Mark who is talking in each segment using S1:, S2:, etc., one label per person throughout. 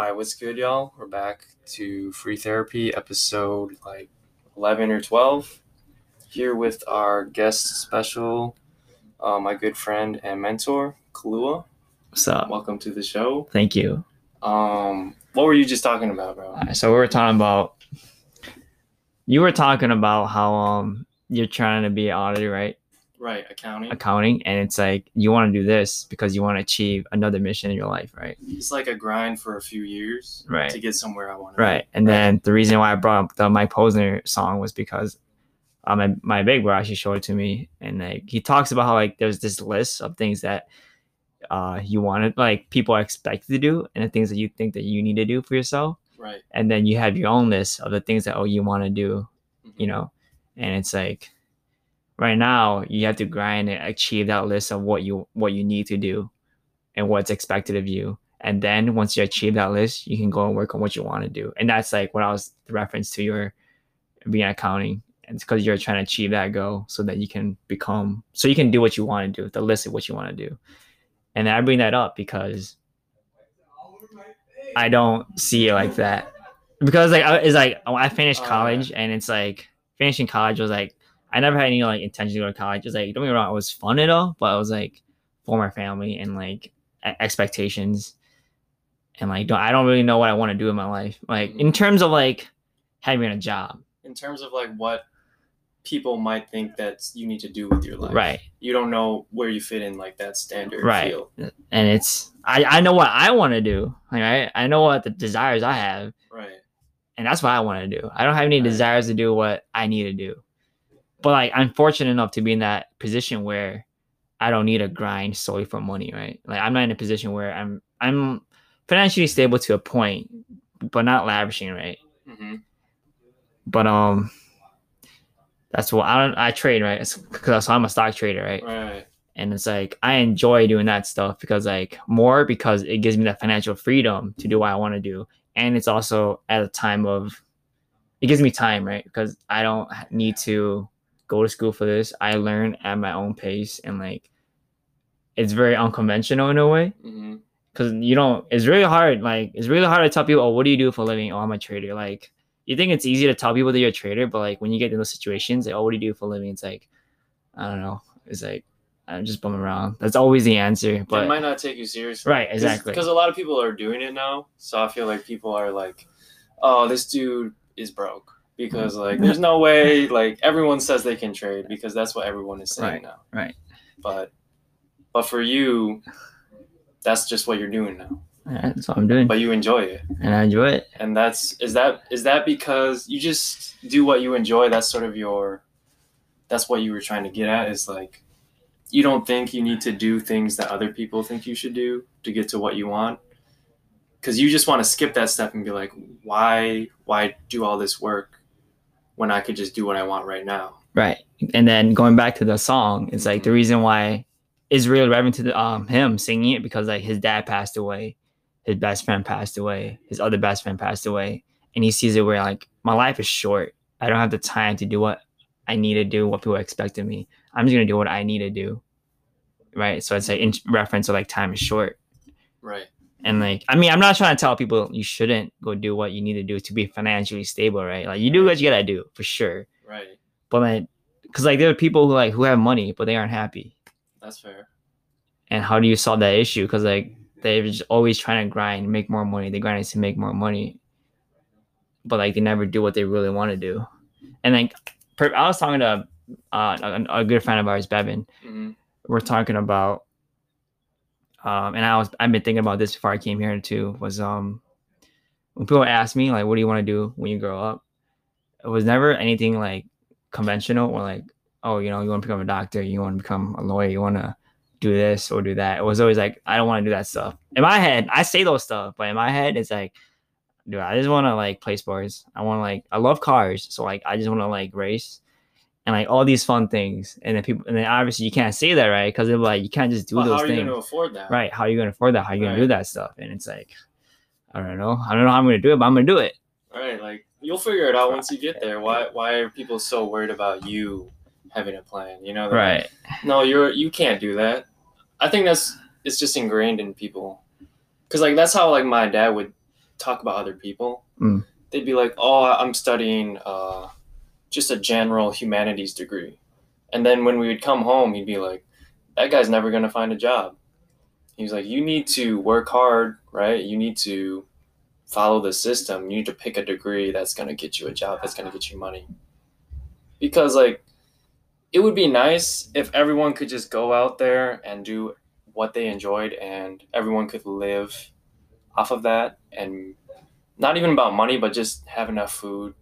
S1: Hi, what's good, y'all? We're back to Free Therapy, episode like 11 or 12. Here with our guest special, uh, my good friend and mentor, Kalua.
S2: What's up?
S1: Welcome to the show.
S2: Thank you.
S1: Um, what were you just talking about, bro?
S2: Alright, so we were talking about you were talking about how um you're trying to be an auditor, right?
S1: Right, accounting.
S2: Accounting, and it's like you want to do this because you want to achieve another mission in your life, right?
S1: It's like a grind for a few years
S2: Right.
S1: to get somewhere I want to
S2: Right. And then the reason why I brought up the Mike Posner song was because uh, my my big bro actually showed it to me, and like he talks about how like there's this list of things that uh you wanted like people are expected to do and the things that you think that you need to do for yourself
S1: Right.
S2: and then you have your own list of the things that oh you want to do
S1: Mhm.
S2: you know and it's like right now you have to grind and achieve that list of what you what you need to do and what's expected of you. And then once you achieve that list you can go and work on what you want to do. And that's like what i was the reference to your being accounting. And it's because you're trying to achieve that goal so that you can become so you can do what you want to do the list of what you want to do. And i bring that up because i don't see it like that. Because like I- it's like I finished
S1: Oh,
S2: college and it's like finishing college was like I never had any like intention to go to college. It's like don't get me wrong, it was fun at all, but it was like for my family and like expectations and like don't, I don't really know what I want to do in my life. Like in mm-hmm. terms of like having a job,
S1: In terms of like what people might think that you need to do with your life.
S2: right?
S1: You don't know where you fit in like that standard
S2: Right.
S1: field.
S2: And it's I I know what I want to do. Like I I know what the desires I have,
S1: Right.
S2: and that's what I want to do. I don't have any
S1: Right.
S2: desires to do what I need to do. But like I'm fortunate enough to be in that position where I don't need to grind solely for money, right? Like I'm not in a position where I'm I'm financially stable to a point, but not lavishing, right?
S1: hmm
S2: But um that's what I don't I trade, right? Because so I'm a stock trader, right?
S1: Right.
S2: and it's like I enjoy doing that stuff because like more because it gives me that financial freedom to do what I want to do, and it's also at a time of it gives me time, right? Because I don't need to go to school for this. I learn at my own pace, and like it's very unconventional in a way
S1: mm-hmm.
S2: because you don't. It's really hard. Like it's really hard to tell people, oh, what do you do for a living? Oh, I'm a trader. Like you think it's easy to tell people that you're a trader, but like when you get in those situations, like, oh, what do you do for a living? It's like I don't know. It's like I'm just bumming around. That's always the answer.
S1: But it might not take you seriously.
S2: right, exactly.
S1: Because a lot of people are doing it now. So I feel like people are like, oh, this dude is broke. Because like there's no way like everyone says they can trade because that's what everyone is saying
S2: Right,
S1: now.
S2: right.
S1: But but for you, that's just what you're doing now.
S2: Yeah, that's what I'm doing,
S1: But you enjoy it.
S2: and I enjoy it.
S1: and that's is that is that because you just do what you enjoy that's sort of your that's what you were trying to get at is like you don't think you need to do things that other people think you should do to get to what you want because you just want to skip that step and be like why why do all this work when i could just do what i want right now
S2: Right. And then going back to the song, it's like the reason why is really relevant to the, um him singing it because like his dad passed away, his best friend passed away, his other best friend passed away, and he sees it where like my life is short. I don't have the time to do what I need to do, what people expect of me. I'm just gonna do what I need to do. Right. So it's like in reference to like time is short.
S1: right
S2: And like, I mean, I'm not trying to tell people you shouldn't go do what you need to do to be financially stable, right? Like, you do what you gotta do for sure.
S1: right
S2: But like, because like there are people who like who have money but they aren't happy.
S1: that's fair
S2: And how do you solve that issue? Because like they're just always trying to grind, make more money. They grind to make more money, but like they never do what they really want to do. And like, per- I was talking to uh, a, a good friend of ours, Bevan.
S1: hmm
S2: We're talking about, um, and I was I've been thinking about this before I came here too. Was um, when people ask me like, what do you want to do when you grow up? It was never anything like conventional or like, oh, you know, you want to become a doctor, you want to become a lawyer, you want to do this or do that. It was always like, I don't want to do that stuff. In my head, I say those stuff, but in my head, it's like, dude, I just want to like play sports. I want to like, I love cars, so like, I just want to like race and like all these fun things. And then people, and then obviously you can't say that, right? Because they're like, you can't just do
S1: but
S2: those
S1: how are you
S2: things,
S1: going to afford that
S2: right? How are you gonna afford that? How are you gonna do that stuff? And it's like, I don't know. I don't know how I'm gonna do it, but I'm gonna do it.
S1: Right, like you'll figure it out once you get there. Why why are people so worried about you having a plan? You know, They're like,
S2: Right.
S1: no, you're you can't do that. I think that's it's just ingrained in people, because like that's how like my dad would talk about other people,
S2: Mm.
S1: they'd be like, "Oh, I'm studying uh, just a general humanities degree," and then when we would come home, he'd be like, "That guy's never gonna find a job." He was like, "You need to work hard, right? You need to follow the system. You need to pick a degree that's gonna get you a job. That's gonna get you money." Because like, it would be nice if everyone could just go out there and do what they enjoyed, and everyone could live off of that and not even about money, but just have enough food,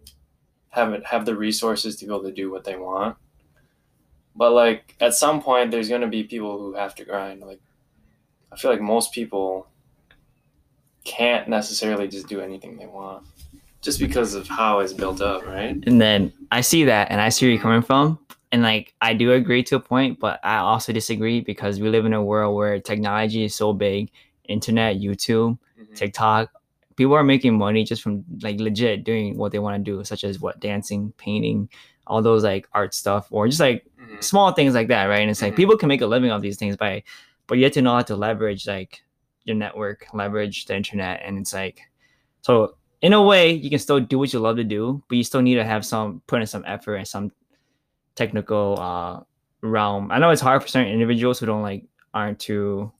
S1: have it, have the resources to be able to do what they want. But like at some point, there's gonna be people who have to grind. Like I feel like most people can't necessarily just do anything they want, just because of how it's built up, right?
S2: And then I see that and I see where you're coming from. And like I do agree to a point, but I also disagree because we live in a world where technology is so big, internet, YouTube,
S1: Mhm.
S2: TikTok, people are making money just from like legit doing what they want to do, such as what dancing, painting, all those like art stuff, or just like
S1: Mhm.
S2: small things like that, right? And it's like
S1: Mhm.
S2: people can make a living off these things by, but you have to know how to leverage like your network, leverage the internet, and it's like, so in a way you can still do what you love to do, but you still need to have some put in some effort and some technical uh realm. I know it's hard for certain individuals who don't like aren't too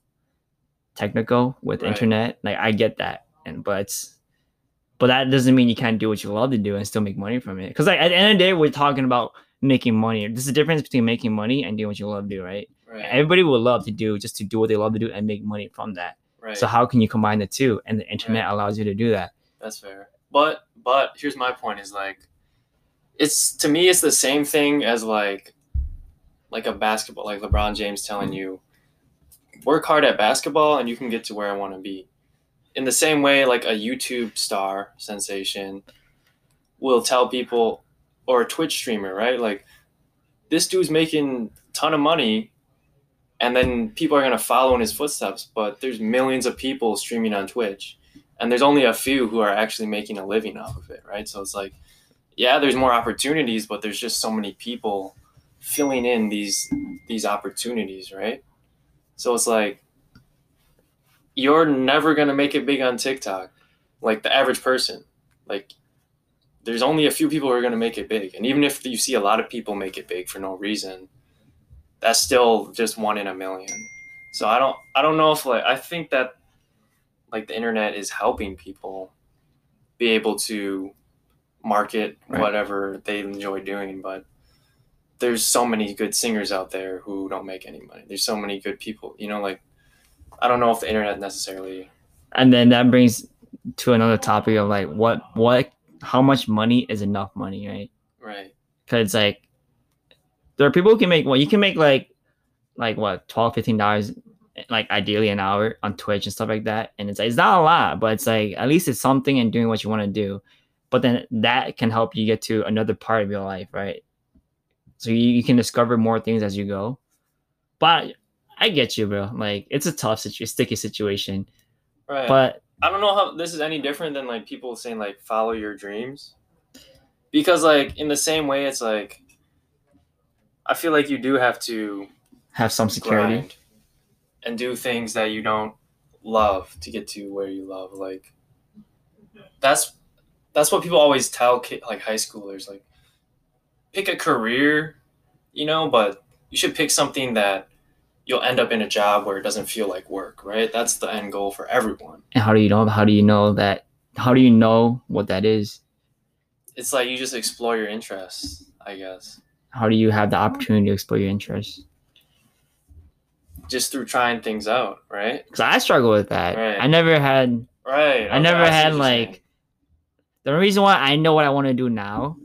S2: technical with
S1: Right.
S2: internet. Like I get that, and but but that doesn't mean you can't do what you love to do and still make money from it. Because like at the end of the day, we're talking about making money. There's a difference between making money and doing what you love to do, right?
S1: Right.
S2: Everybody would love to do just to do what they love to do and make money from that.
S1: right.
S2: So how can you combine the two? And the internet allows you to do that.
S1: That's fair. But but here's my point is like it's to me it's the same thing as like like a basketball like LeBron James telling mm. you work hard at basketball and you can get to where I want to be. In the same way like a YouTube star sensation will tell people or a Twitch streamer, right? Like this dude's making a ton of money and then people are going to follow in his footsteps, but there's millions of people streaming on Twitch and there's only a few who are actually making a living off of it, right? So it's like, yeah, there's more opportunities, but there's just so many people filling in these these opportunities, right? So it's like you're never gonna make it big on TikTok, like the average person. Like there's only a few people who are gonna make it big, and even if you see a lot of people make it big for no reason, that's still just one in a million. So I don't I don't know if like I think that like the internet is helping people be able to market
S2: Right.
S1: whatever they enjoy doing but there's so many good singers out there who don't make any money there's so many good people you know like i don't know if the internet necessarily
S2: And then that brings to another topic of like what what how much money is enough money, right?
S1: right.
S2: Because like there are people who can make well you can make like like what 12 15 dollars like ideally an hour on twitch and stuff like that. And it's like, it's not a lot but it's like at least it's something and doing what you want to do. But then that can help you get to another part of your life right? So you, you can discover more things as you go. But i get you bro. Like it's a tough situ- sticky situation.
S1: Right.
S2: But
S1: I don't know how this is any different than like people saying like follow your dreams. Because like in the same way it's like I feel like you do have to
S2: have some security.
S1: and do things that you don't love to get to where you love like that's that's what people always tell kid, like high schoolers like pick a career you know but you should pick something that you'll end up in a job where it doesn't feel like work right that's the end goal for everyone
S2: and how do you know how do you know that how do you know what that is
S1: it's like you just explore your interests i guess
S2: how do you have the opportunity to explore your interests?
S1: just through trying things out right
S2: Because I struggle with that.
S1: Right.
S2: I never had.
S1: right
S2: I never
S1: what
S2: had like. The reason why I know what I want to do now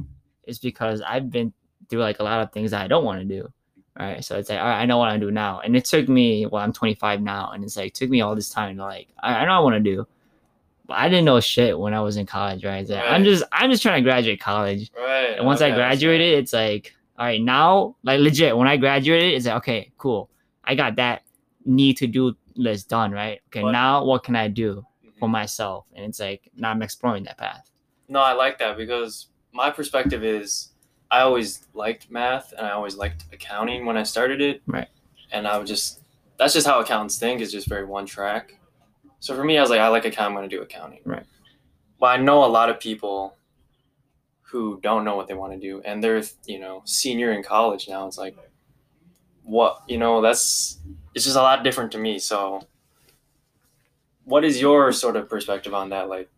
S2: is because I've been through like a lot of things that I don't want to do. Right. So it's like, all right, I know what I do now. And it took me, well, I'm 25 now. And it's like, it took me all this time to like, I, I know I want to do. But I didn't know shit when I was in college, right? Like, I'm just, I'm just trying to graduate college.
S1: right
S2: And once I
S1: okay, that's
S2: graduated, it's like, all right, now, like legit, when I graduated, it's like, okay, cool. I got that need to do list done, right? Okay,
S1: But-
S2: now what can I do
S1: right.
S2: for mm-hmm. myself? And it's like, now I'm exploring that path.
S1: No, I like that because my perspective is I always liked math and I always liked accounting when I started it.
S2: Right.
S1: And I would just that's just how accountants think is just very one track. So for me, I was like, I like accounting, I'm gonna do accounting.
S2: Right.
S1: well, I know a lot of people who don't know what they want to do, and they're you know senior in college now. It's like, what you know, that's it's just a lot different to me. So, what is your sort of perspective on that? Like,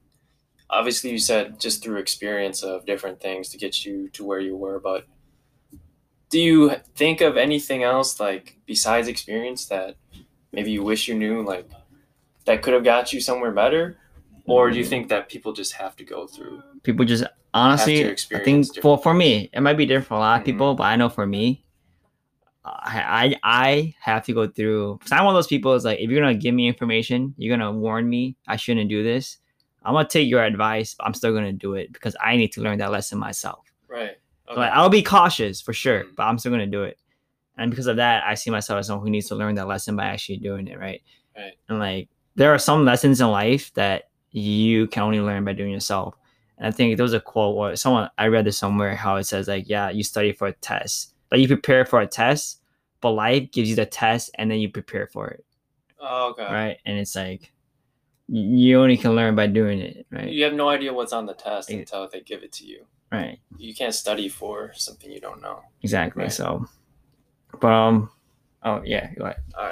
S1: obviously, you said just through experience of different things to get you to where you were, but do you think of anything else like besides experience that maybe you wish you knew like that could have got you somewhere better or do you think that people just have to go through
S2: people just honestly i think for, for me it might be different for a lot of people mm-hmm. but i know for me I, I I have to go through. Cause I'm one of those people. Is like if you're gonna give me information, you're gonna warn me I shouldn't do this. I'm gonna take your advice, but I'm still gonna do it because I need to learn that lesson myself.
S1: right
S2: So like, I'll be cautious for sure,
S1: Mhm.
S2: but I'm still gonna do it. And because of that, I see myself as someone who needs to learn that lesson by actually doing it, right?
S1: Right.
S2: And like there are some lessons in life that you can only learn by doing yourself. And I think there was a quote or someone I read this somewhere how it says like, yeah, you study for a test. Like you prepare for a test, but life gives you the test and then you prepare for it.
S1: oh, okay
S2: Right. And it's like you only can learn by doing it, right?
S1: you have no idea what's on the test
S2: Yeah.
S1: until they give it to you
S2: Right.
S1: you can't study for something you don't know
S2: Exactly.
S1: Right.
S2: So but um oh yeah, go ahead.